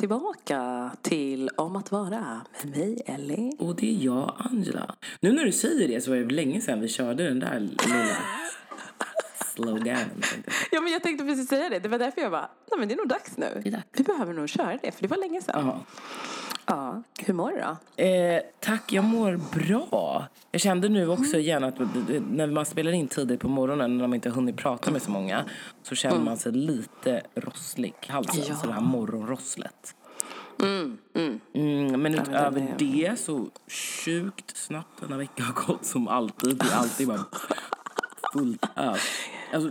tillbaka till Om att vara med mig, Ellie. Och det är jag, Angela. Nu när du säger det så var det länge sedan vi körde den där lilla sloganen. Ja, men jag tänkte precis säga det. Det var därför jag bara, nej men det är nog dags nu. Dags. Vi behöver nog köra det, för det var länge sedan. Ja. Ja. Hur mår du då? Eh, tack, jag mår bra. Jag kände nu också Mm. igen att när man spelar in tidigt på morgonen när man inte har hunnit prata med så många så känner man sig lite rosslig i halsen. Mm. Ja. Så det här morgonrosslet. Mm, mm. Mm, men Ja, utöver men det- det så sjukt snabbt denna vecka har gått som alltid. Det är alltid bara fullt ös. Alltså,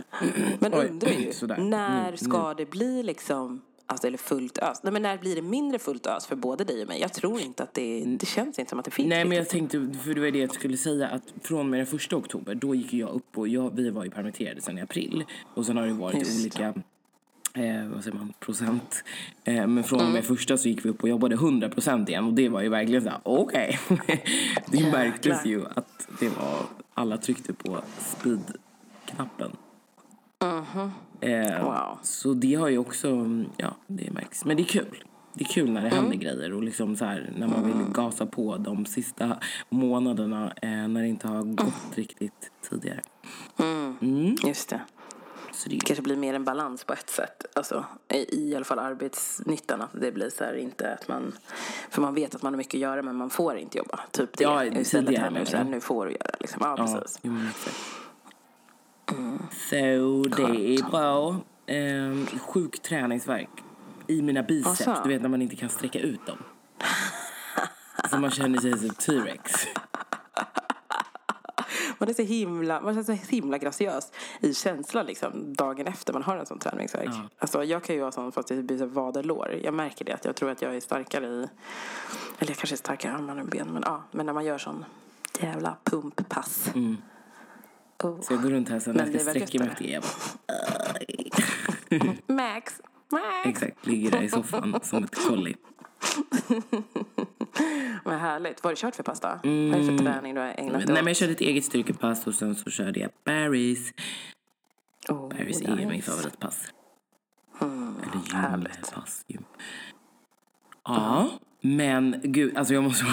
Men undrar ju, när ska det bli liksom, alltså, eller fullt ös? Nej, men när blir det mindre fullt ös för både dig och mig? Jag tror inte att det, det känns inte som att det finns Nej men jag tänkte, för det var det jag skulle säga att från och med den första oktober då gick jag upp och jag, vi var ju permitterade sedan i april och sen har det varit Just det. olika Eh, vad säger man, procent. Eh, men från och med första så gick vi upp och jobbade 100% igen och det var ju verkligen såhär, okej. det Jäklar. märktes ju att det var, alla tryckte på speed-knappen. Eh, Wow. Så det har ju också, ja det märks. Men det är kul. Det är kul när det händer Mm. grejer och liksom så här, när man vill gasa på de sista månaderna eh, när det inte har gått riktigt tidigare. Mm. Just det. Så det är kanske blir mer en balans på ett sätt. Alltså, i, I alla fall arbetsnyttan. Att det blir så här inte att man... För man vet att man har mycket att göra men man får inte jobba. Typ det. Ja, Istället tidigare här nu, så här, nu får du göra liksom. Ja, Ja, precis. jo, Så det är bra. Eh, sjuk träningsverk i mina biceps. Du vet när man inte kan sträcka ut dem. Så man känner sig som T-rex. Man är så himla, man känns så himla graciös i känslan liksom dagen efter man har en sån träningsvärk. Ja. Alltså jag kan ju ha sån fast det så vaderlår. Jag märker det att jag tror att jag är starkare i, eller jag kanske är starkare i armar än ben. Men ja, men när man gör sån jävla pumppass. Mm. Oh. Så jag går runt här sen när jag ska är sträcka mig efter jag bara, Max, Max. Exakt, ligger där i soffan som ett kolli. Vad härligt. Vad har du kört för pasta? Vad är det för träning du har ägnat dig Mm. Nej men åt? jag körde ett eget styrkepass och sen så körde jag Barry's. Oh, Barry's är ju min favoritpass. Eller härligt. gympass. Gym. Ja, men gud, alltså jag måste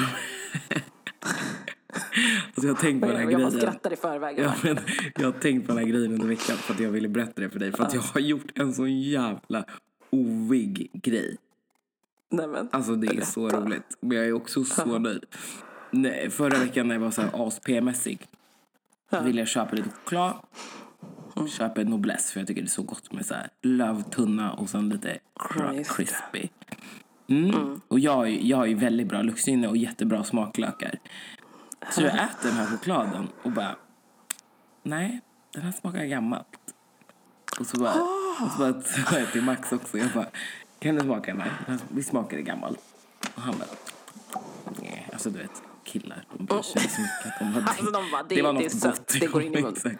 Alltså jag har tänkt på den här Jag grejen. bara skrattar i förväg. Ja, men jag har tänkt på den här grejen under veckan för att jag ville berätta det för dig. För att jag har gjort en så jävla ovig grej. Nej, men. Alltså det är så roligt. Men jag är också så nöjd. Nej, förra veckan när jag var så här as-p-mässig ville jag köpa lite choklad. Köpa en Noblesse för jag tycker det är så gott med så här lövtunna och sen lite crispy. Mm. Och jag, jag har ju väldigt bra luktsinne och jättebra smaklökar. Så jag äter den här chokladen och bara, nej, den här smakar gammalt. Och så bara, och så bara sa jag till Max också, jag bara, kan du smaka? Den här- Visst smakar det gammalt? Och han bara, nej, alltså du vet, killar, de bryr sig inte så mycket. att De bara, Alltså, de bara, det- det var det något sött, gott. det går in i munnen.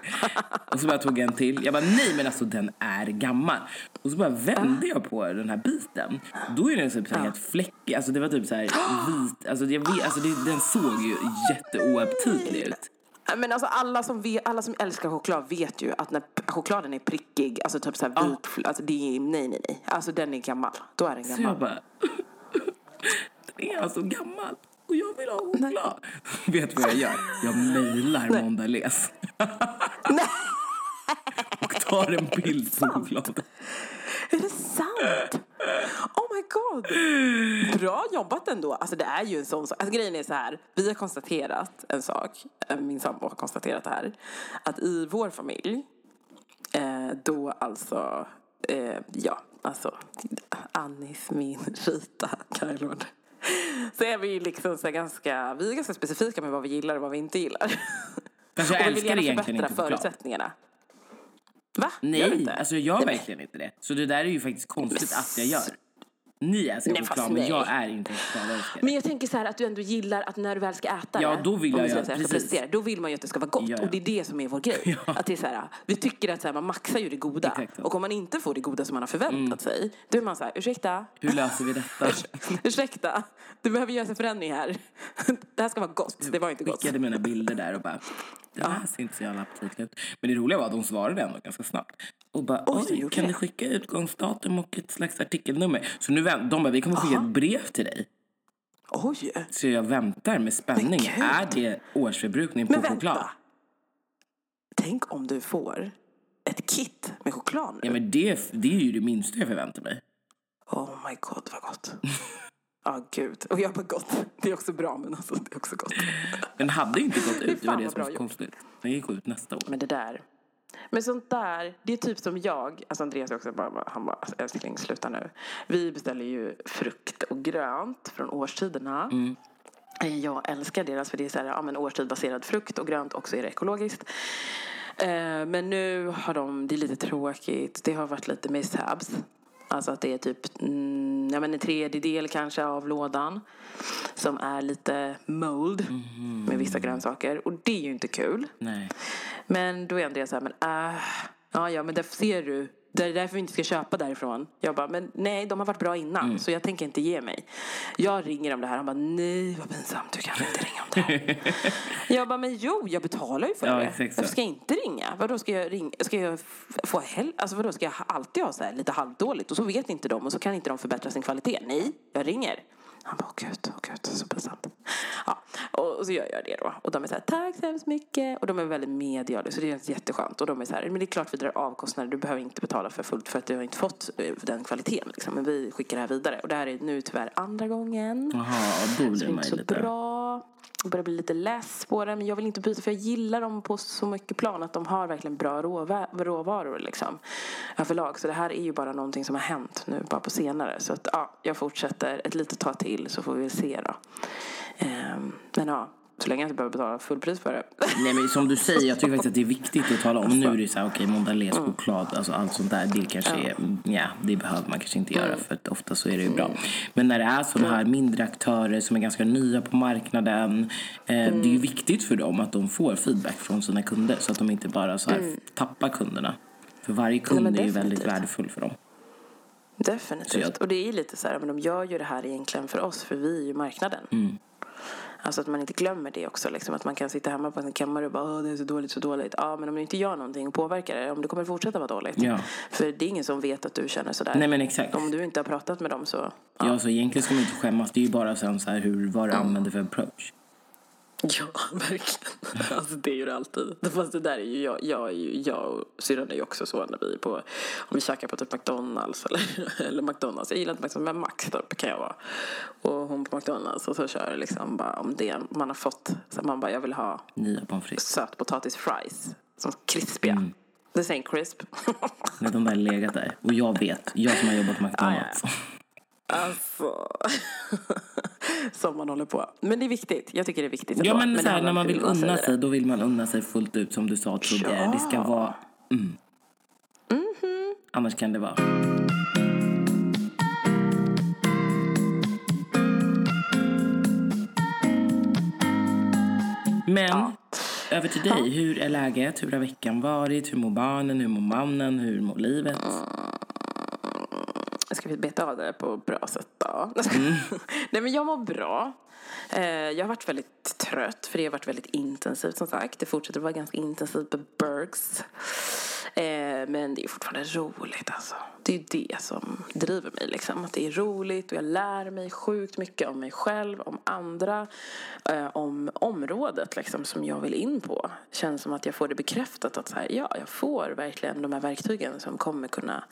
Och så bara tog jag en till. Jag bara, nej men alltså den är gammal. Och så bara vände jag på den här biten. Då är den typ så här helt fläckig. Alltså det var typ så här vit. Alltså, jag vet, alltså det, den såg ju jätteoaptitlig ut. Men alltså alla som, vet, alla som älskar choklad vet ju att när chokladen är prickig, alltså typ såhär vit, alltså det är, nej nej nej. Alltså den är gammal. Då är den Så jag gammal. bara, den är alltså gammal. Och jag vill ha choklad. Vet du vad jag gör? Jag mejlar Mondelez. och tar en bild på chokladen. Är det sant? Oh my god! Bra jobbat ändå. Alltså det är ju en sån sak. Alltså grejen är så här. Vi har konstaterat en sak. eh, Min sambo har konstaterat det här. Att i vår familj. Eh, då alltså. Eh, ja, alltså. Anis, min, Rita, Kajlord. Så är vi liksom så ganska. Vi är ganska specifika med vad vi gillar och vad vi inte gillar. Fast jag Och vi vill älskar gärna förbättra förutsättningarna. Va? Gör du Nej, inte? alltså jag gör Nej, verkligen inte det. Så det där är ju faktiskt konstigt att jag gör. Ni fast choklad, men jag är inte chokladälskare. Men jag tänker så här att du ändå gillar att när du väl ska äta Ja, det. då vill jag göra- säga, precis. Då vill man ju att det ska vara gott. Ja, ja. Och det är det som är vår grej. Ja. Att det är så här, vi tycker att så här, man maxar ju det goda. Exakt. Mm. Och om man inte får det goda som man har förväntat sig. Då är man så här, ursäkta. Hur löser vi detta? ursäkta. Du behöver göra en förändring här. Det här ska vara gott. Det var inte gott. skickade mina bilder där och bara, det här ser inte så jävla aptitligt ut. Men det roliga var att de svarade ändå ganska snabbt. Och bara, Oj, oj, kan det. du skicka utgångsdatum och ett slags artikelnummer? Så nu vänt, de bara, vi kommer skicka Aha. ett brev till dig. Oj! Så jag väntar med spänning. Är det årsförbrukning på Men choklad? vänta! Tänk om du får ett kit med choklad nu. Ja, men det, det är ju det minsta jag förväntar mig. Oh my god, vad gott. Ja, gud. Och jag bara gott. Det är också bra, men alltså det är också gott. Den hade ju inte gått ut. Det var det som var så konstigt. Den gick ut nästa år. Men det där. Men sånt där, det är typ som jag, alltså Andreas är också bara, han bara, alltså, älskling sluta nu. Vi beställer ju frukt och grönt från årstiderna. Eh, Jag älskar deras för det är så här, ja, men årstidbaserad frukt och grönt och så är det ekologiskt. Eh, Men nu har de, det är lite tråkigt, det har varit lite mishaps. Alltså att det är typ mm, ja, men en tredjedel kanske av lådan som är lite mold med vissa grönsaker. Och det är ju inte kul. Nej. Men då är Andreas så här, men äh, ja, ja, men därför ser du. Det är därför vi inte ska köpa därifrån. Jag bara, men nej, de har varit bra innan, så jag tänker inte ge mig. Jag ringer om det här, han bara, nej vad pinsamt, du kan inte ringa om det här. jag bara, men jo, jag betalar ju för Ja, det. Varför ska jag inte ringa? Vadå, ska jag ringa? Ska jag få hel- Alltså vadå, ska jag alltid ha så här lite halvdåligt? Och så vet inte de och så kan inte de förbättra sin kvalitet. Nej, jag ringer. Han bara, åh gud, åh gud, så pinsamt. Ja, och, och så gör jag det då. Och de är så här, tack så hemskt mycket. Och de är väldigt medgörliga, så det är jätteskönt. Och de är så här, men det är klart vi drar av kostnader. Du behöver inte betala för fullt för att du har inte fått eh, den kvaliteten. Liksom. Men vi skickar det här vidare. Och det här är nu tyvärr andra gången. Jaha, då det blir är man inte så bra. Jag börjar bli lite less på det. Men jag vill inte byta för jag gillar dem på så mycket plan. Att de har verkligen bra råvaror liksom. Överlag. Så det här är ju bara någonting som har hänt nu bara på senare. Så att ja, jag fortsätter ett litet tag till så får vi väl se då. Ehm, men ja, så länge jag inte behöver betala fullpris för det. Nej men som du säger, jag tycker faktiskt att det är viktigt att tala om. Nu är det så här, okej, Mondelez choklad, alltså allt sånt där, det kanske är, ja, det behöver man kanske inte göra för att ofta så är det ju bra. Men när det är sådana här mindre aktörer som är ganska nya på marknaden, eh, det är ju viktigt för dem att de får feedback från sina kunder så att de inte bara så här tappar kunderna. För varje kund men är ju väldigt värdefull för dem. Definitivt. Jag- Och det är lite så här, men de gör ju det här egentligen för oss, för vi är ju marknaden. Alltså att man inte glömmer det också. Liksom, att man kan sitta hemma på sin kammare och bara det är så dåligt, så dåligt. Ja, men om du inte gör någonting och påverkar det, om det kommer fortsätta vara dåligt. Ja. För det är ingen som vet att du känner sådär. Nej men exakt. Om du inte har pratat med dem så... Ja, så egentligen ska man inte skämmas. Det är ju bara sen så här hur, vad du använder för approach. Ja, verkligen. Alltså det är ju det alltid. Fast det där är ju jag, jag, är ju, jag och syrran är ju också så när vi är på, om vi käkar på typ McDonalds eller, eller McDonalds. Jag gillar inte McDonalds, men Maxtorp kan jag vara. Och hon på McDonalds och så kör liksom bara om det man har fått, så man bara jag vill ha Nya pommes frites. sötpotatisfries som krispiga. Det säger crisp. När de där legat där. Och jag vet, jag som har jobbat på McDonalds. alltså. Som man håller på. Men det är viktigt. Jag tycker det är viktigt. Ja men, det så här, när man vill unna det. sig, då vill man unna sig fullt ut som du sa tidigare. Det ska Ja. vara... Mm. Mhm. Annars kan det vara... Men, över till dig. Hur är läget? Hur har veckan varit? Hur mår barnen? Hur mår mannen? Hur mår livet? Ska vi beta av det på ett bra sätt då? Mm. Nej men jag mår bra. Eh, Jag har varit väldigt trött för det har varit väldigt intensivt som sagt. Det fortsätter vara ganska intensivt på Bergs. Eh, Men det är fortfarande roligt alltså. Det är det som driver mig liksom. Att det är roligt och jag lär mig sjukt mycket om mig själv, om andra, eh, om området liksom som jag vill in på. Känns som att jag får det bekräftat att så här, ja, jag får verkligen de här verktygen som kommer kunna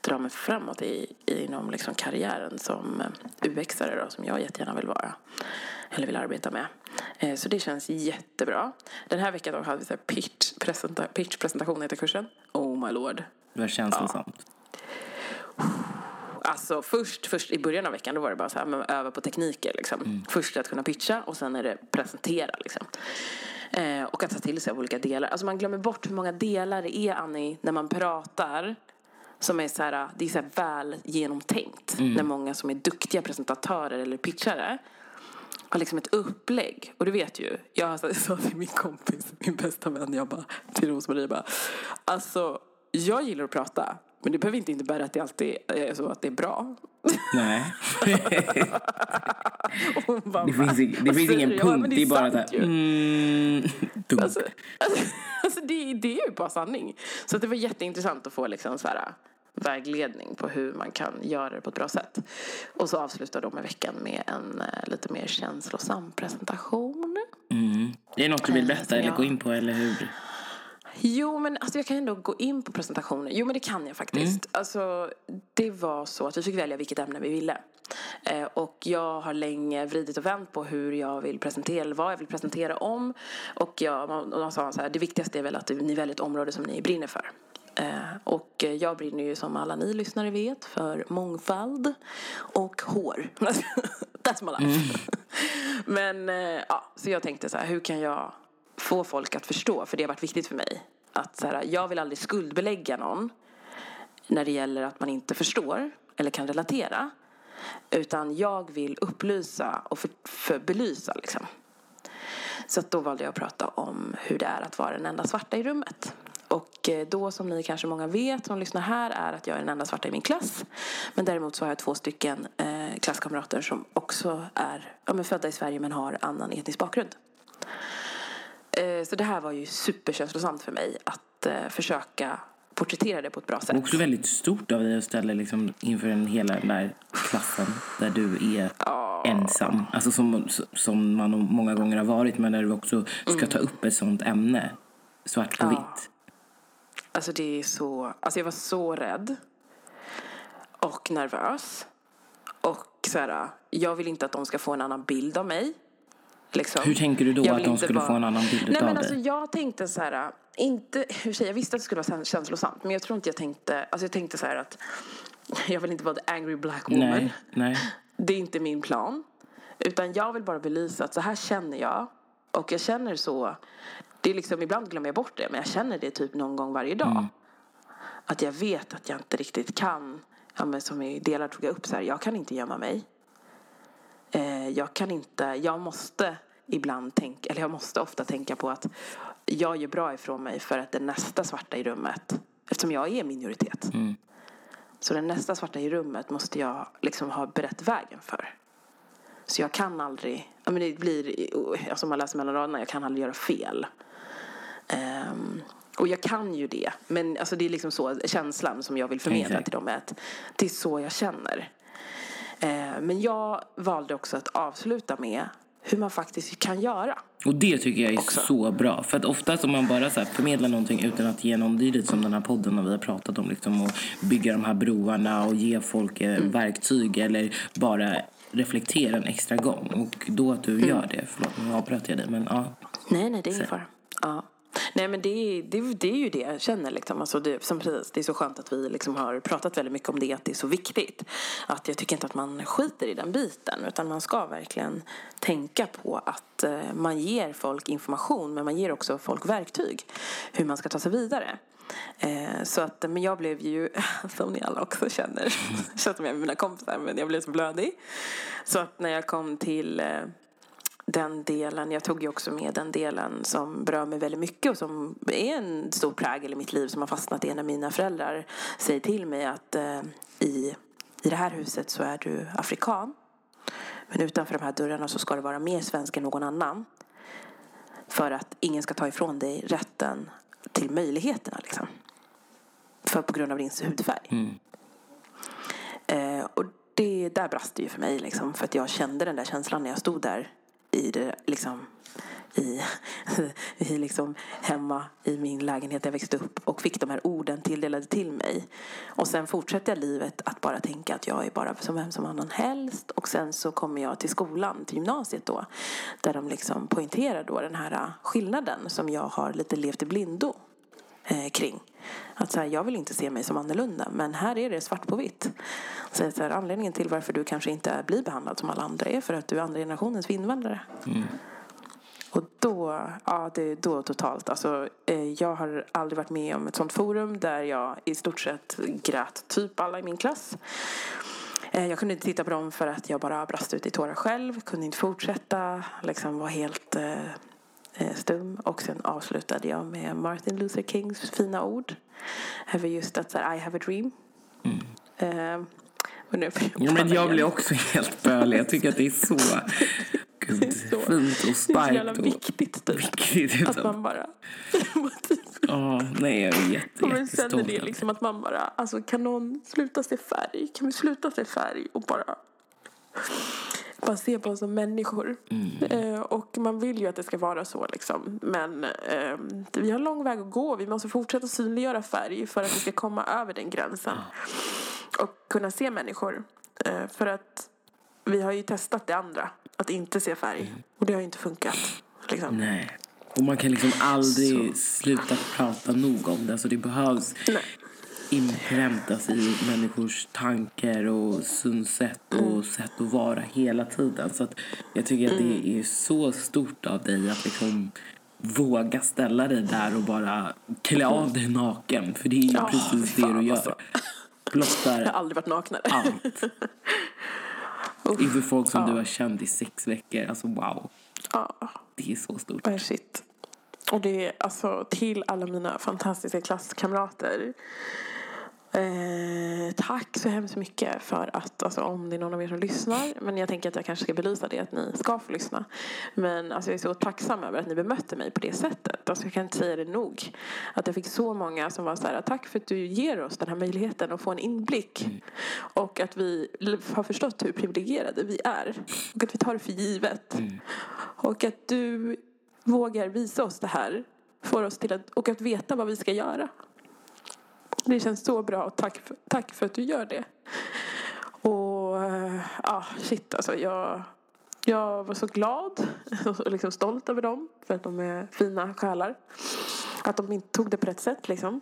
dra mig framåt i, inom liksom karriären som UX-are då, som jag jättegärna vill vara. Eller vill arbeta med. Eh, Så det känns jättebra. Den här veckan hade vi så här pitch, pitchpresentation heter kursen. Oh my lord. Det var känslosamt. Alltså först, först i början av veckan då var det bara så här, men öva på tekniker liksom. Först att kunna pitcha och sen är det presentera liksom. Eh, och att ta till sig olika delar. Alltså man glömmer bort hur många delar det är Annie när man pratar. Som är så här, det är så väl genomtänkt. När många som är duktiga presentatörer eller pitchare har liksom ett upplägg. Och du vet ju, jag sa till min kompis, min bästa vän, jag bara, till Rosmarie bara, alltså jag gillar att prata. Men det behöver inte innebära att det alltid är så att det är bra. Nej. Bara, Det finns, ing- det "Vad finns ingen du?" Ja, punkt. men det är bara sant här, mm, dunk. Alltså, alltså, alltså det, det är ju bara sanning. Så att det var jätteintressant att få liksom så här, vägledning på hur man kan göra det på ett bra sätt. Och så avslutar de med veckan med en eh, lite mer känslosam presentation. Mm. Det är något du vill berätta eller jag- gå in på, eller hur? Jo, men alltså jag kan ändå gå in på presentationen. Jo, men det kan jag faktiskt. Mm. Alltså, det var så att vi fick välja vilket ämne vi ville. Eh, och jag har länge vridit och vänt på hur jag vill presentera, eller vad jag vill presentera om. Och, jag, och de sa så här, det viktigaste är väl att ni väljer ett område som ni brinner för. Eh, och jag brinner ju som alla ni lyssnare vet för mångfald och hår. That's my life. Men eh, ja, så jag tänkte så här, hur kan jag få folk att förstå? För det har varit viktigt för mig. Att så här, jag vill aldrig skuldbelägga någon när det gäller att man inte förstår eller kan relatera. Utan jag vill upplysa och för, för belysa liksom. Så att då valde jag att prata om hur det är att vara den enda svarta i rummet. Och eh, då som ni kanske många vet som lyssnar här är att jag är den enda svarta i min klass. Men däremot så har jag två stycken eh, klasskamrater som också är ja, men födda i Sverige men har annan etnisk bakgrund. Eh, så det här var ju superkänslosamt för mig att eh, försöka porträttera det på ett bra sätt. Och också väldigt stort av dig att ställa liksom inför en hela den där klassen där du är ensam. Alltså som, som man många gånger har varit, men där du också ska ta upp ett sånt ämne. Svart på Ja. vitt. Alltså det är så, alltså jag var så rädd. Och nervös. Och så här, jag vill inte att de ska få en annan bild av mig. Liksom. Hur tänker du då att de skulle vara- få en annan bild Nej, av men dig? alltså, Jag tänkte så här, inte, hur säger jag visste att det skulle vara känslosamt. Men jag tror inte jag tänkte, alltså jag tänkte så här att jag vill inte vara the angry black woman. nej, nej. Det är inte min plan. Utan jag vill bara belysa att så här känner jag. Och jag känner så. Det är liksom, ibland glömmer jag bort det. Men jag känner det typ någon gång varje dag. Att jag vet att jag inte riktigt kan. Ja, men som i delar tog jag upp så här. Jag kan inte gömma mig. Eh, jag kan inte. Jag måste ibland tänka. Eller jag måste ofta tänka på att jag gör bra ifrån mig. För att den nästa svarta i rummet. Eftersom jag är minoritet. Så den nästa svarta i rummet måste jag liksom ha berett vägen för. Så jag kan aldrig, ja men det blir, alltså man läser mellan raderna, jag kan aldrig göra fel. Ehm, och jag kan ju det, men alltså det är liksom så, känslan som jag vill förmedla Exakt. till dem är att det är så jag känner. Ehm, men jag valde också att avsluta med hur man faktiskt kan göra. Och det tycker jag är Också. så bra. För att oftast om man bara så här förmedlar någonting utan att ge någon dylikt som den här podden och vi har pratat om liksom och bygga de här broarna och ge folk eh, Mm. verktyg eller bara reflektera en extra gång. Och då att Mm. du gör det, förlåt nu avbröt jag dig men ja. Nej, nej, det är ingen fara. Ja. Nej, men det, är- det, det är ju det jag känner. Liksom. Alltså det, som precis, det är så skönt att vi liksom har pratat väldigt mycket om det, att det är så viktigt. Att jag tycker inte att man skiter i den biten, utan man ska verkligen tänka på att eh, man ger folk information, men man ger också folk verktyg hur man ska ta sig vidare. Eh, så att, men jag blev ju, som ni alla också känner, jag med mina kompisar, men jag blev så blödig. Så att när jag kom till eh, den delen, jag tog ju också med den delen som berör mig väldigt mycket och som är en stor prägel i mitt liv som har fastnat i när mina föräldrar säger till mig att eh, i, i det här huset så är du afrikan. Men utanför de här dörrarna så ska du vara mer svensk än någon annan. För att ingen ska ta ifrån dig rätten till möjligheterna liksom. För på grund av din hudfärg. Eh, och det där brast det ju för mig liksom. För att jag kände den där känslan när jag stod där i det liksom i, i liksom hemma i min lägenhet där jag växte upp och fick de här orden tilldelade till mig. Och sen fortsätter jag livet att bara tänka att jag är bara som vem som annan helst. Och sen så kommer jag till skolan, till gymnasiet då, där de liksom poängterar då den här skillnaden som jag har lite levt i blindo eh, kring. Att så här, jag vill inte se mig som annorlunda, men här är det svart på vitt. Så, så här, anledningen till varför du kanske inte blir behandlad som alla andra är för att du är andra generationens invandrare. Och då, ja, det, då totalt. Alltså, eh, jag har aldrig varit med om ett sånt forum där jag i stort sett grät typ alla i min klass. Eh, Jag kunde inte titta på dem för att jag bara brast ut i tårar själv. Kunde inte fortsätta. Liksom var helt eh, stum. Och sen avslutade jag med Martin Luther Kings fina ord. Över just att så här, I have a dream. Eh, och nu Ja, men jag blir också helt bölig. Jag tycker att det är så gud, så- fint och Det är så jävla starkt. Och viktigt typ. viktigt. Att man bara... typ Ja, nej, jag är jätte, Och man känner det liksom att man bara, alltså kan någon sluta se färg? Kan vi sluta se färg och bara, bara se på oss som människor? Eh, och man vill ju att det ska vara så liksom. Men eh, vi har en lång väg att gå. Vi måste fortsätta synliggöra färg för att vi ska komma över den gränsen. Och kunna se människor. Eh, för att vi har ju testat det andra, att inte se färg. Och det har ju inte funkat. Liksom. Nej. Och man kan liksom aldrig sluta prata nog om det. Alltså det behövs Nej. Inpräntas i människors tankar och synsätt och Mm. sätt att vara hela tiden. Så jag tycker att Mm. det är så stort av dig att liksom våga ställa dig där och bara klä av dig naken. För det är ju Ja, precis det du gör. alltså. Jag Blottar har aldrig varit naknare. allt. Inför folk som du har känt i sex veckor. Alltså wow. Ja. Det är så stort. Oh, shit. Och det är alltså till alla mina fantastiska klasskamrater. Eh, tack så hemskt mycket för att, alltså, om det är någon av er som lyssnar, men jag tänker att jag kanske ska belysa det, att ni ska få lyssna. Men alltså, jag är så tacksam över att ni bemötte mig på det sättet. Alltså, jag kan inte säga det nog. Att jag fick så många som var så här, tack för att du ger oss den här möjligheten att få en inblick. Och att vi har förstått hur privilegierade vi är. Och att vi tar det för givet. Och att du vågar visa oss det här. Får oss till att, och att veta vad vi ska göra. Det känns så bra och tack för, tack för att du gör det. Och eh, ja, shit alltså. Jag, jag var så glad och liksom stolt över dem. För att de är fina själar. Att de inte tog det på rätt sätt liksom.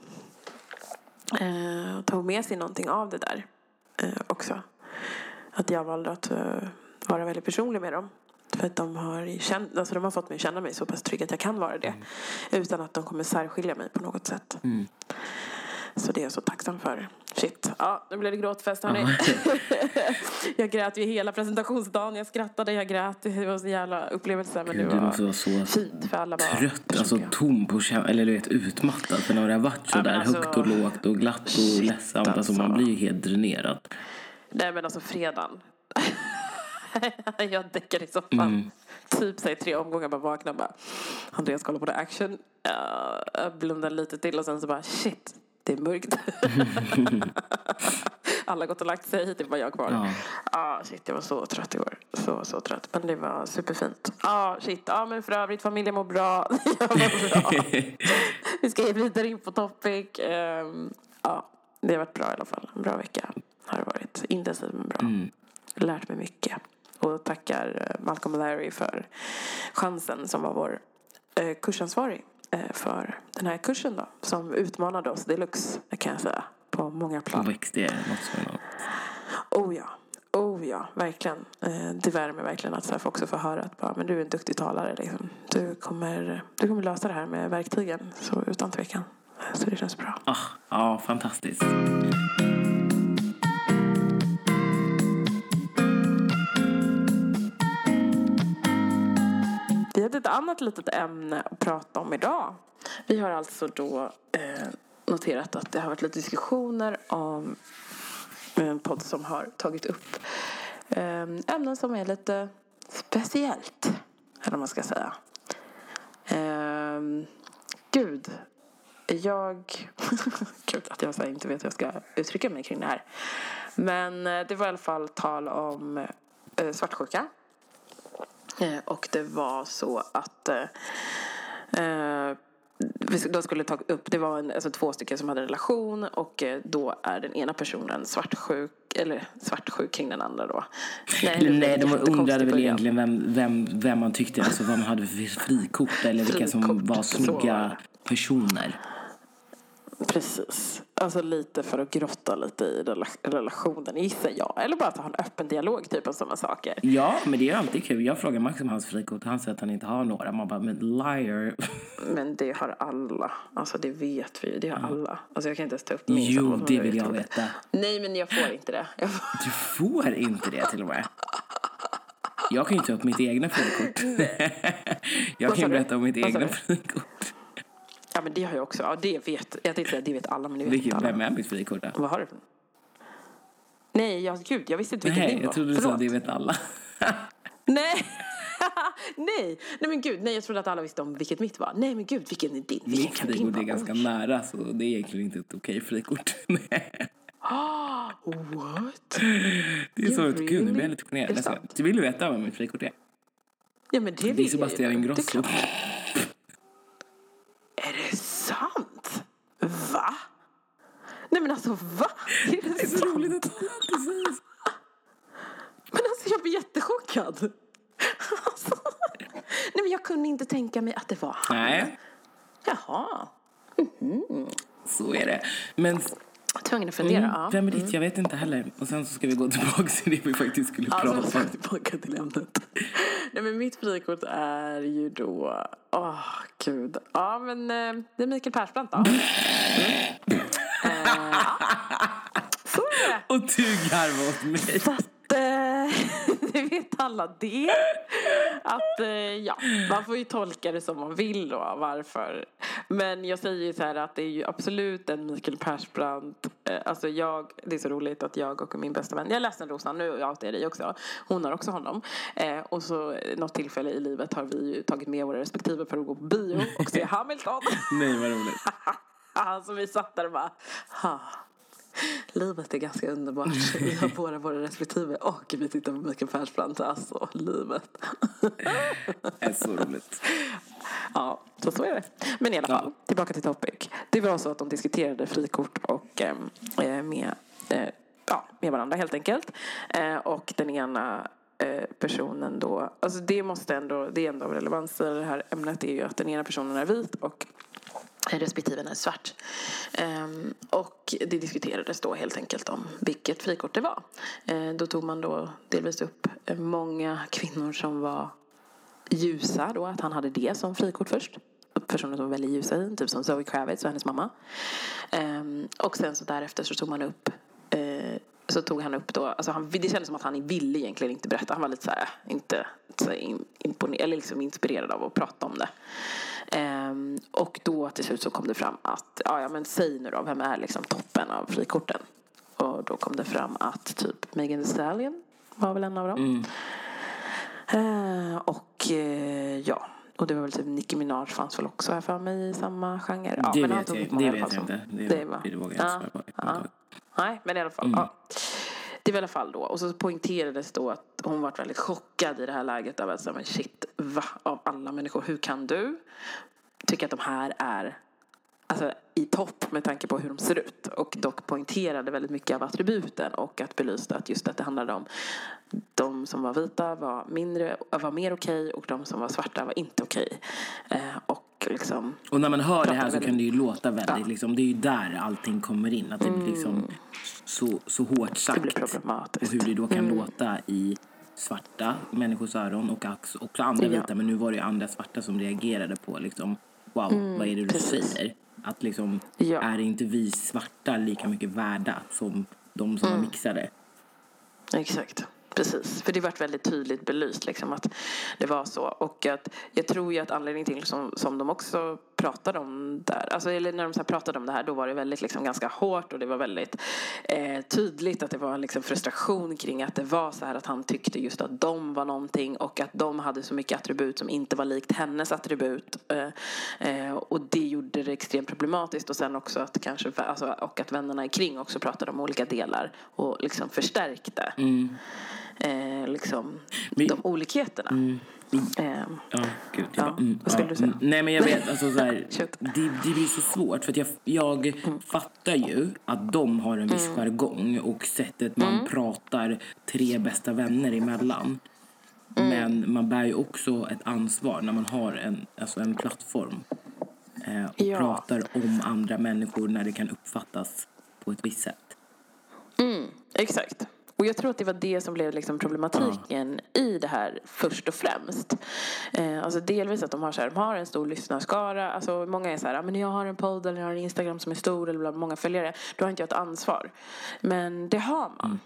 Eh, och tog med sig någonting av det där eh, också. Att jag valde att eh, vara väldigt personlig med dem. För att de har, känt, alltså de har fått mig att känna mig så pass trygg att jag kan vara det. Utan att de kommer särskilja mig på något sätt. Så det är jag så tacksam för. Shit. Ja, nu blev det gråtfest hörni. jag grät ju hela presentationsdagen. Jag skrattade, jag grät. Det var så jävla upplevelse. Men Gud, det du var måste vara så fint för alla var trött, alltså tom på eller du vet utmattad. För när det har varit så Ja, där alltså- högt och lågt och glatt och Shit, ledsamt, alltså man alltså. blir ju helt dränerad. Nej men alltså fredagen. jag däckade i soffan. Typ säg tre omgångar bara vakna bara Andreas kollar på the action. Uh, jag blundade lite till och sen så bara shit, det är mörkt. Alla har gått och lagt sig, det bara jag kvar. Ja, ah, shit jag var så trött igår. Så, så trött. Men det var superfint. Ja, ah, shit. Ja, ah, men för övrigt familjen mår bra. jag mår bra. Vi ska vidare in på topic. Ehm, ja, det har varit bra i alla fall. En bra vecka har det varit. Intensiv men bra. Lärt mig mycket. Och tackar eh, Malcolm Larry för chansen som var vår eh, kursansvarig för den här kursen då. Som utmanade oss deluxe kan jag säga. På många plan. växte är något Oh ja. Oh ja, verkligen. Eh, det värmer verkligen att så också få höra att bara, men du är en duktig talare. Liksom. Du, kommer, du kommer lösa det här med verktygen. Så utan tvekan. Så det känns bra. ah, Ja, fantastiskt. Vi hade ett annat litet ämne att prata om idag. Vi har alltså då eh, noterat att det har varit lite diskussioner om eh, en podd som har tagit upp eh, ämnen som är lite speciellt. Eller vad man ska säga. Eh, gud. Jag... Gud att jag så här inte vet hur jag ska uttrycka mig kring det här. Men eh, det var i alla fall tal om eh, svartsjuka. Eh, Och det var så att eh, eh, de skulle ta upp, det var en, alltså två stycken som hade en relation och eh, då är den ena personen svartsjuk, eller svartsjuk kring den andra då. Nej, de undrade väl egentligen vem, vem, vem man tyckte, alltså vad man hade för frikort eller vilka som var snygga personer. Precis. Alltså lite för att grotta lite i rela- relationen gissar jag. Eller bara att ha en öppen dialog typ om sådana saker. Ja, men det är alltid kul. Jag frågar Max om hans frikort och han säger att han inte har några. Man bara, men liar. Men det har alla. Alltså det vet vi. Det har alla. Alltså jag kan inte ens ta upp min Jo, det vill jag veta. Nej men jag får inte det. Får... Du får inte det till och med. Jag kan ju ta upp mitt egna frikort. jag kan ju berätta om mitt egna frikort. Ja men det har jag också. Ja, det vet, jag tänkte säga det vet alla men det vet Vilket, alla. vem är då? Vad har du Nej, jag, gud, jag visste inte vilken Nej, din var. jag trodde du sa det vet alla. Nej. nej, nej men gud, nej jag trodde att alla visste om vilket mitt var. Nej men gud, vilken är din? Vilken Mitt kan din frikort är vara? ganska Oj. nära så det är egentligen inte ett okej frikort. Ah, what? det är så, gud nu blir jag lite Är generad. vill du veta vad mitt frikort är? Ja men det Det är vill. Sebastian Det är Ingrosso. klart. Är det sant? Va? Nej men alltså va? Är det, Det är så roligt att alla alltid säger så. Men alltså jag blir jättechockad. Alltså, nej men jag kunde inte tänka mig att det var han. Nej, Jaha. så är det. Men Tvungen att fundera. mm, ja. vem är ditt? Jag vet inte heller. Och sen så ska vi gå tillbaka till det vi faktiskt skulle Ja, prata om. jag tillbaka till ämnet. Nej men mitt frikort är ju då, åh gud. Ja men eh, det är Mikael Persbrandt då. Mm. Eh. Så är det. Och du garvar åt mig. Att, eh, det vet alla det. Att, eh, ja, man får ju tolka det som man vill då, varför. Men jag säger ju så här att det är ju absolut en Mikael Persbrandt. Eh, alltså jag, det är så roligt att jag och min bästa vän, jag är ledsen Rosan, nu outar jag dig också. Hon har också honom. Eh, och så något tillfälle i livet har vi ju tagit med våra respektive för att gå på bio och se Hamilton. Nej, vad roligt. Alltså vi satt där och bara, ha. Livet är ganska underbart. Vi har båda våra respektive och vi tittar på Mikael Persbrandt. Alltså, livet. Det är så roligt. Ja, så, så är det. Men i alla fall, tillbaka till topic. Det var så att de diskuterade frikort och ehm, eh, med, eh, ja, med varandra helt enkelt. Eh, och den ena eh, personen då, alltså det måste ändå, det är ändå av relevans i det här ämnet är ju att den ena personen är vit och Eh, respektive är svart. Ehm, och det diskuterades då helt enkelt om vilket frikort det var. Eh, då tog man då delvis upp många kvinnor som var ljusa då, att han hade det som frikort först. Personer som var väldigt ljusa typ som Zoe Kravitz och hennes mamma. Ehm, och sen så därefter så tog man upp så tog han upp då, alltså han, det kändes som att han ville egentligen inte berätta. Han var lite så här, inte så in, imponer, eller liksom inspirerad av att prata om det. Ehm, och då till slut så kom det fram att, ja, ja men säg nu då, vem är liksom toppen av frikorten? Och då kom det fram att typ Megan Thee Stallion var väl en av dem. Eh, och eh, ja, och det var väl typ Nicki Minaj fanns väl också här för mig i samma genre. Ja, det men han vet tog jag, det vet jag inte. Det, det var- det vågar jag Ja, inte svara på. Nej, men i alla fall. Ja. Det var i alla fall då. Och så poängterades då att hon var väldigt chockad i det här läget av att säga, men shit, va? Av alla människor, hur kan du tycka att de här är alltså, i topp med tanke på hur de ser ut. Och dock poängterade väldigt mycket av attributen och att belyste att just att det handlade om de som var vita var, mindre, var mer okej och de som var svarta var inte okej. Eh, och liksom, Och när man hör det här så väldigt- kan det ju låta väldigt, Ja. Mm. liksom, det är ju där allting kommer in. Att det blir liksom så, så hårt sagt. det blir problematiskt. Och hur det då kan Mm. låta i svarta människors öron och också andra Ja. vita. Men nu var det ju andra svarta som reagerade på liksom, wow, vad är det du Mm, precis. säger? Att liksom, Ja. är inte vi svarta lika mycket värda som de som Mm. var mixade? Exakt. Precis, för det vart väldigt tydligt belyst liksom, att det var så. Och att jag tror ju att anledningen till som, som de också pratade om där, alltså, eller när de så här pratade om det här, då var det väldigt liksom, ganska hårt och det var väldigt eh, tydligt att det var en liksom, frustration kring att det var så här att han tyckte just att de var någonting och att de hade så mycket attribut som inte var likt hennes attribut. Eh, eh, och det gjorde det extremt problematiskt och sen också att kanske, alltså, och att vännerna kring också pratade om olika delar och liksom förstärkte mm eh, liksom, Men- de olikheterna. Eh, Ja, gud. Jag Ja, bara, mm, vad skulle ja, du säga? mm. Nej, men jag vet, alltså så här, det, det blir så svårt för jag, jag Mm. fattar ju att de har en viss jargong och sättet man Mm. pratar tre bästa vänner emellan. Mm. Men man bär ju också ett ansvar när man har en, alltså en plattform eh, och Ja. pratar om andra människor när det kan uppfattas på ett visst sätt. Exakt. Och jag tror att det var det som blev liksom problematiken i det här först och främst. Eh, alltså delvis att de har, så här, de har en stor lyssnarskara. Alltså många är så här, "Ah, men jag har en podd eller jag har en Instagram som är stor eller bla, många följare. Då har inte jag ett ansvar. Men det har man. Eh,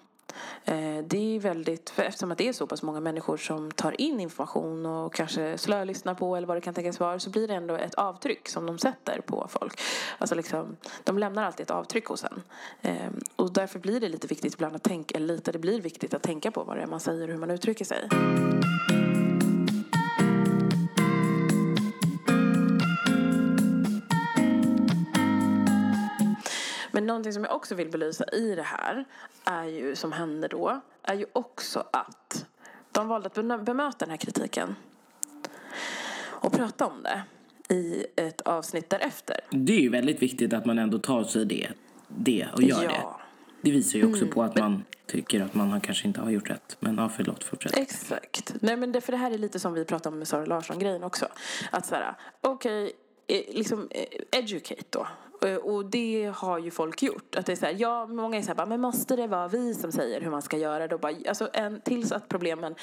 Eh, det är väldigt, för eftersom att det är så pass många människor som tar in information och kanske slölyssnar på eller vad det kan tänkas vara så blir det ändå ett avtryck som de sätter på folk. Alltså liksom, de lämnar alltid ett avtryck hos en. Ehm, och därför blir det lite viktigt ibland att tänka, eller lite, det blir viktigt att tänka på vad det är man säger och hur man uttrycker sig. Någonting som jag också vill belysa i det här är ju, som hände då, är ju också att de valde att bemöta den här kritiken och prata om det i ett avsnitt därefter. Det är ju väldigt viktigt att man ändå tar sig det, det och gör ja. det. Det visar ju också mm, på att man tycker att man kanske inte har gjort rätt. Men ja, förlåt, fortsätt. Exakt. Nej, men det, för det här är lite som vi pratade om med Sara Larsson-grejen också. Att så här, okej, okay, liksom eh, educate då. Eh, och det har ju folk gjort. Att det är så här, ja, många är så här, men måste det vara vi som säger hur man ska göra? Då bara, alltså, en, tills att problemen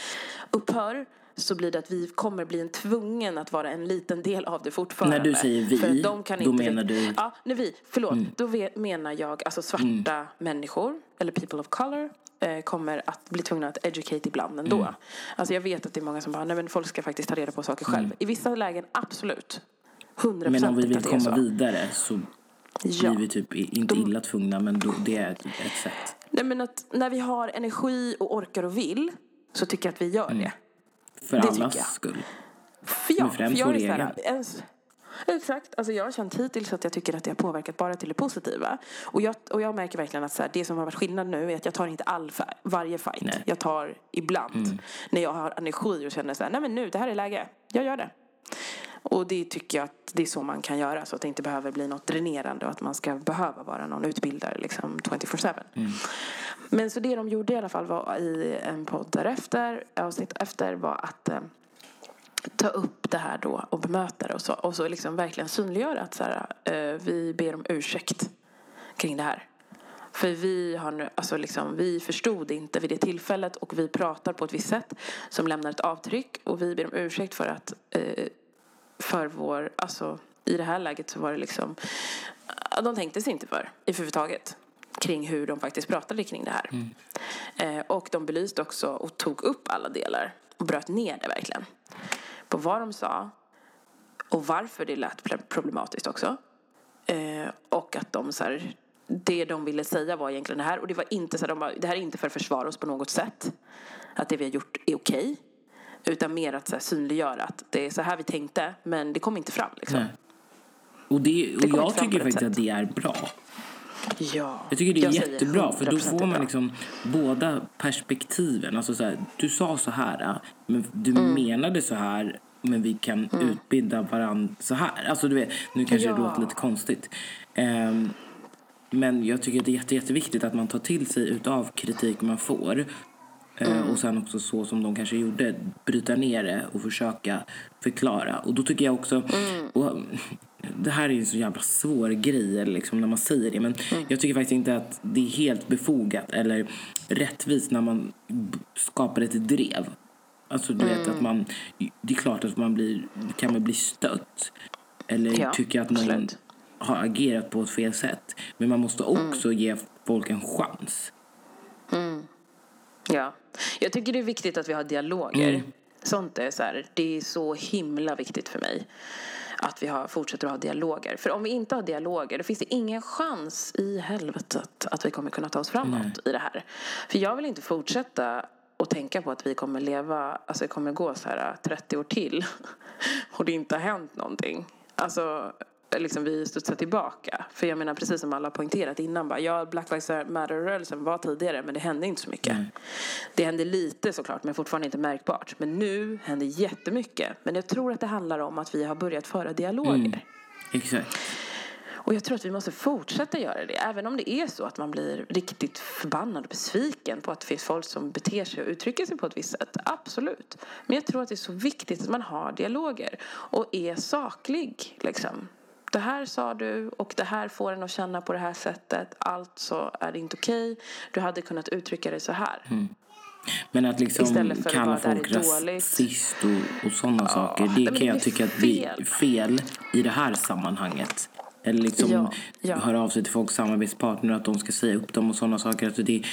upphör så blir det att vi kommer bli en tvungen att vara en liten del av det fortfarande. När du säger vi, För de kan då inte, menar du? Ja, när vi, förlåt. Mm. Då menar jag alltså svarta mm. människor, eller people of color, eh, kommer att bli tvungna att educate ibland ändå. Mm. Alltså jag vet att det är många som bara, nej men folk ska faktiskt ta reda på saker själv. Mm. I vissa lägen, absolut. 100% Men om vi vill komma vidare så ja. blir vi typ inte De... illa tvungna men då, det är ett, ett sätt. Nej men att när vi har energi och orkar och vill så tycker jag att vi gör mm. det. För det allas skull. För, ja, vår egen. Ens, Exakt. Alltså jag har känt hittills att jag tycker att det har påverkat bara till det positiva. Och jag, och jag märker verkligen att så här, det som har varit skillnad nu är att jag tar inte all, varje fight. Nej. Jag tar ibland. Mm. När jag har energi och känner så här, nej men nu, det här är läge. Jag gör det. Och det tycker jag att det är så man kan göra så att det inte behöver bli något dränerande och att man ska behöva vara någon utbildare liksom 24-7. Mm. Men så det de gjorde i alla fall var i en podd därefter, avsnitt efter, var att eh, ta upp det här då och bemöta det och så, och så liksom verkligen synliggöra att så här, eh, vi ber om ursäkt kring det här. För vi, har nu, alltså liksom, vi förstod inte vid det tillfället och vi pratar på ett visst sätt som lämnar ett avtryck och vi ber om ursäkt för att eh, för vår, alltså i det här läget så var det liksom, de tänkte sig inte för överhuvudtaget kring hur de faktiskt pratade kring det här. Mm. Eh, och de belyste också och tog upp alla delar och bröt ner det verkligen. På vad de sa och varför det lät problematiskt också. Eh, och att de så här, det de ville säga var egentligen det här. Och det var inte så här, de bara, det här är inte för att försvara oss på något sätt. Att det vi har gjort är okej. Utan mer att så här, synliggöra att det är så här vi tänkte, men det kom inte fram. Liksom. Och, det, och det jag tycker faktiskt att det är bra. Ja, jag tycker det är jättebra, för då får man liksom båda perspektiven. Alltså så här, du sa så här, men du mm. menade så här, men vi kan mm. utbilda varandra så här. Alltså du vet, nu kanske ja. det låter lite konstigt. Um, men jag tycker att det är jätte, jätteviktigt att man tar till sig utav kritik man får mm. Och sen också så som de kanske gjorde, bryta ner det och försöka förklara. Och då tycker jag också, mm. och, det här är en så jävla svår grej liksom, när man säger det. Men mm. jag tycker faktiskt inte att det är helt befogat eller rättvist när man skapar ett drev. Alltså du vet att mm. man, det är klart att man blir, kan man bli stött. Eller ja, tycka att någon absolut. har agerat på ett fel sätt. Men man måste mm. också ge folk en chans. Ja. Jag tycker det är viktigt att vi har dialoger. Mm. Sånt är så här, det är så himla viktigt för mig. Att vi har, fortsätter att ha dialoger. För om vi inte har dialoger då finns det ingen chans i helvetet att vi kommer kunna ta oss framåt Nej. i det här. För jag vill inte fortsätta och tänka på att vi kommer leva, alltså det kommer gå så här 30 år till och det inte har hänt någonting. Alltså liksom vi studsar tillbaka. För jag menar precis som alla poängterat innan bara, ja Black Lives Matter-rörelsen var tidigare men det hände inte så mycket. Mm. Det hände lite såklart men fortfarande inte märkbart. Men nu händer jättemycket. Men jag tror att det handlar om att vi har börjat föra dialoger. Mm. Exakt. Och jag tror att vi måste fortsätta göra det. Även om det är så att man blir riktigt förbannad och besviken på att det finns folk som beter sig och uttrycker sig på ett visst sätt. Absolut. Men jag tror att det är så viktigt att man har dialoger och är saklig. Liksom det här sa du och det här får en att känna på det här sättet. Alltså är det inte okej. Okay. Du hade kunnat uttrycka dig så här. Mm. Men att liksom kalla folk rasist och, och sådana ja, saker, det kan jag tycka att det är fel i det här sammanhanget. Eller liksom ja, ja. höra av sig till folks samarbetspartner att de ska säga upp dem och sådana saker. Alltså det,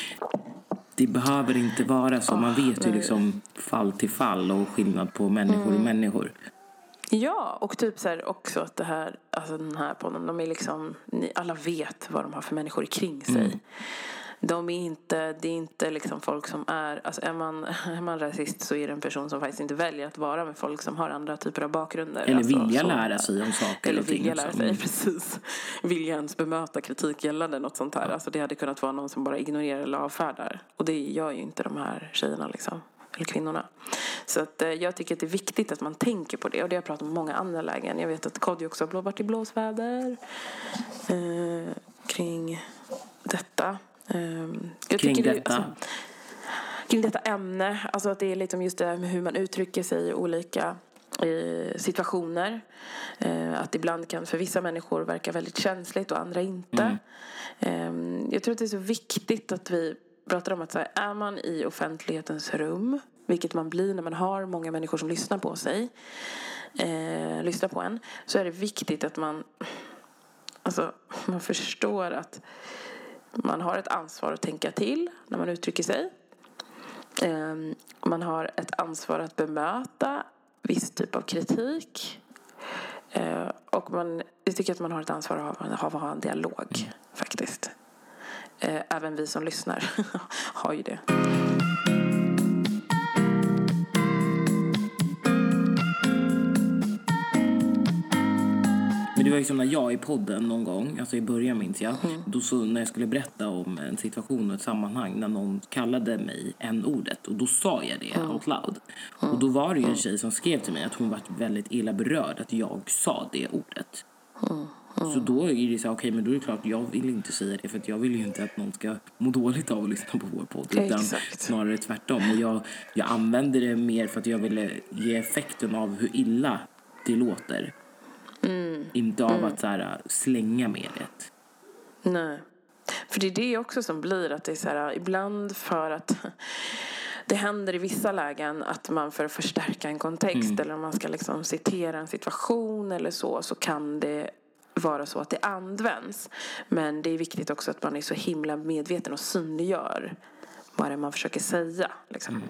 det behöver inte vara så. Man vet ju liksom fall till fall och skillnad på människor och människor. Ja, och typ så här också att det här, alltså den här podden, de är liksom, ni, alla vet vad de har för människor kring sig. De är inte, det är inte liksom folk som är, alltså är man, är man rasist så är det en person som faktiskt inte väljer att vara med folk som har andra typer av bakgrunder. Eller alltså, vilja lära sig om saker Eller och ting. vilja lära sig, precis. Vilja ens bemöta kritik gällande något sånt här. Alltså det hade kunnat vara någon som bara ignorerar eller avfärdar. Och det gör ju inte de här tjejerna liksom. Eller kvinnorna. Så att, eh, jag tycker att det är viktigt att man tänker på det. Och det har jag pratat om i många andra lägen. Jag vet att Kodjo också har varit i blåsväder. Eh, kring detta. Eh, Kring tycker det- detta. alltså, kring detta ämne. Alltså att det är liksom just det här med hur man uttrycker sig i olika eh, situationer. Eh, att ibland kan för vissa människor verka väldigt känsligt och andra inte. Eh, jag tror att det är så viktigt att vi pratar om att så här, är man i offentlighetens rum, vilket man blir när man har många människor som lyssnar på sig, eh, lyssnar på en, så är det viktigt att man, alltså, man förstår att man har ett ansvar att tänka till när man uttrycker sig. Eh, Man har ett ansvar att bemöta viss typ av kritik. Eh, Och man, jag tycker att man har ett ansvar att ha, att ha en dialog, faktiskt. Eh, Även vi som lyssnar har ju det. Men det var ju som när jag i podden någon gång, alltså i början minns jag, Mm. då så när jag skulle berätta om en situation och ett sammanhang när någon kallade mig en ordet och då sa jag det Mm. out loud. Och då var det ju en tjej som skrev till mig att hon var väldigt illa berörd att jag sa det ordet. Mm. Så då är det så här, okej men då är det klart jag vill inte säga det för jag vill ju inte att någon ska må dåligt av att lyssna på vår podd. Utan Exakt. snarare tvärtom. Och jag, jag använder det mer för att jag ville ge effekten av hur illa det låter. Mm. Inte av att så här, slänga med det. Nej. För det är det också som blir att det är så här, ibland för att det händer i vissa lägen att man för att förstärka en kontext eller om man ska liksom citera en situation eller så, så kan det vara så att det används. Men det är viktigt också att man är så himla medveten och synliggör vad det är man försöker säga liksom,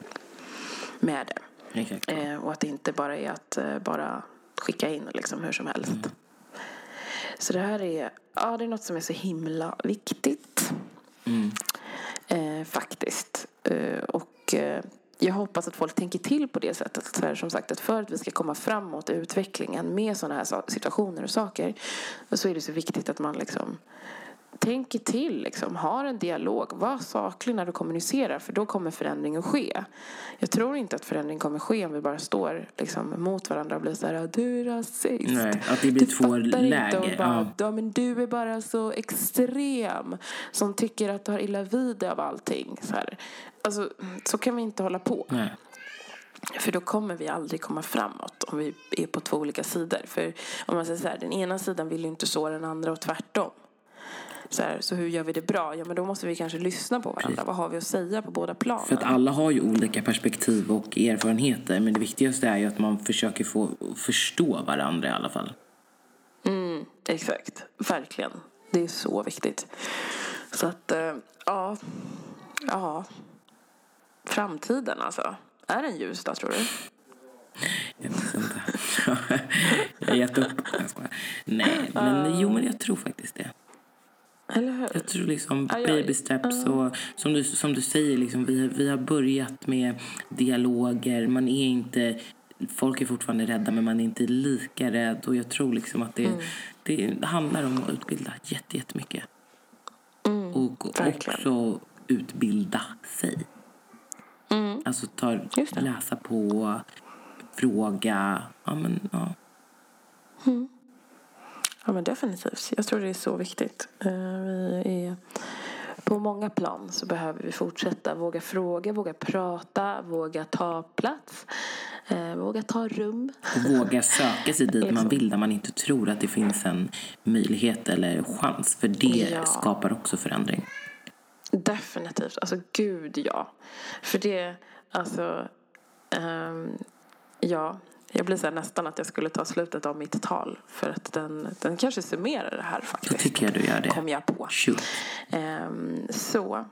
med det. Eh, och att det inte bara är att eh, bara skicka in liksom hur som helst. Så det här är, ja, det är något som är så himla viktigt. Eh, faktiskt. Eh, och eh, jag hoppas att folk tänker till på det sättet. Så här, som sagt, att för att vi ska komma framåt i utvecklingen med sådana här situationer och saker så är det så viktigt att man liksom tänker till, liksom, har en dialog, var saklig när du kommunicerar för då kommer förändring att ske. Jag tror inte att förändring kommer ske om vi bara står liksom, mot varandra och blir så här, du är rasist. Nej, att det blir du två fattar inte läger, och bara, ja. ja. men du är bara så extrem som tycker att du har illa vid dig av allting. Så, här. Alltså, så kan vi inte hålla på. Nej. För då kommer vi aldrig komma framåt om vi är på två olika sidor. För om man säger så här, den ena sidan vill ju inte så den andra och tvärtom. Så, här, så hur gör vi det bra? Ja men då måste vi kanske lyssna på varandra. Vad har vi att säga på båda planen? För att alla har ju olika perspektiv och erfarenheter. Men det viktigaste är ju att man försöker få förstå varandra i alla fall. Mm, exakt, verkligen. Det är så viktigt. Så att, eh, ja. Ja. Framtiden alltså. Är den ljus då tror du? Jag vet inte. jag har gett upp. Nej, men jo men jag tror faktiskt det. Eller hur? Jag tror liksom Aj, aj. baby steps och som du, som du säger, liksom, vi, vi har börjat med dialoger. Man är inte, folk är fortfarande rädda men man är inte lika rädd. Och jag tror liksom att det, det handlar om att utbilda jätte, jättemycket. och verkligen. också utbilda sig. Alltså ta, läsa på, fråga. Ja, men, ja. Ja men definitivt. Jag tror det är så viktigt. Eh, Vi är på många plan så behöver vi fortsätta våga fråga, våga prata, våga ta plats, eh, våga ta rum. Våga söka sig dit man Liksom. vill där man inte tror att det finns en möjlighet eller chans. För det Ja. skapar också förändring. Definitivt. Alltså gud ja. För det, alltså, ehm, ja. Jag blir så nästan att jag skulle ta slutet av mitt tal. För att den, den kanske summerar det här faktiskt. tycker jag du gör det. Kom jag på. Shoot. Ehm, så.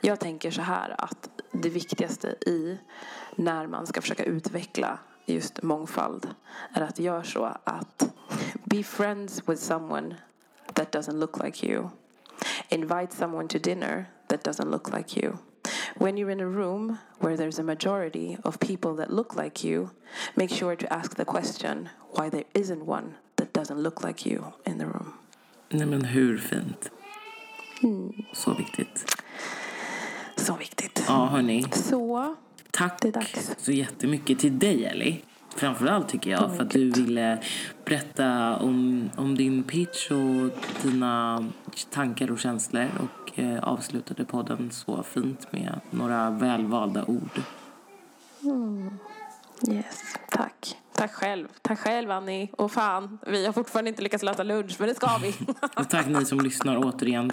Jag tänker så här att det viktigaste i när man ska försöka utveckla just mångfald är att göra så att be friends with someone that doesn't look like you. Invite someone to dinner that doesn't look like you. When you're in a room where there's a majority of people that look like you, make sure to ask the question why there isn't one that doesn't look like you in the room. Nej men hur fint. Mm. Så viktigt. Så viktigt. Ja hörni. Så, Tack Det är dags. så jättemycket till dig Ellie. Framförallt tycker jag för att du ville berätta om, om din pitch och dina tankar och känslor och eh, avslutade podden så fint med några välvalda ord. yes, tack. Tack själv. Tack själv Annie. Och fan, vi har fortfarande inte lyckats lösa lunch, men det ska vi. Och tack ni som lyssnar återigen.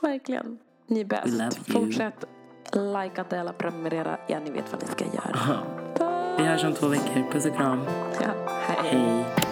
Verkligen. Ni är bäst. Fortsätt likea, dela, prenumerera. Ja, ni vet vad ni ska göra. Vi hörs om två veckor. Puss och kram. Ja, hej. Hej.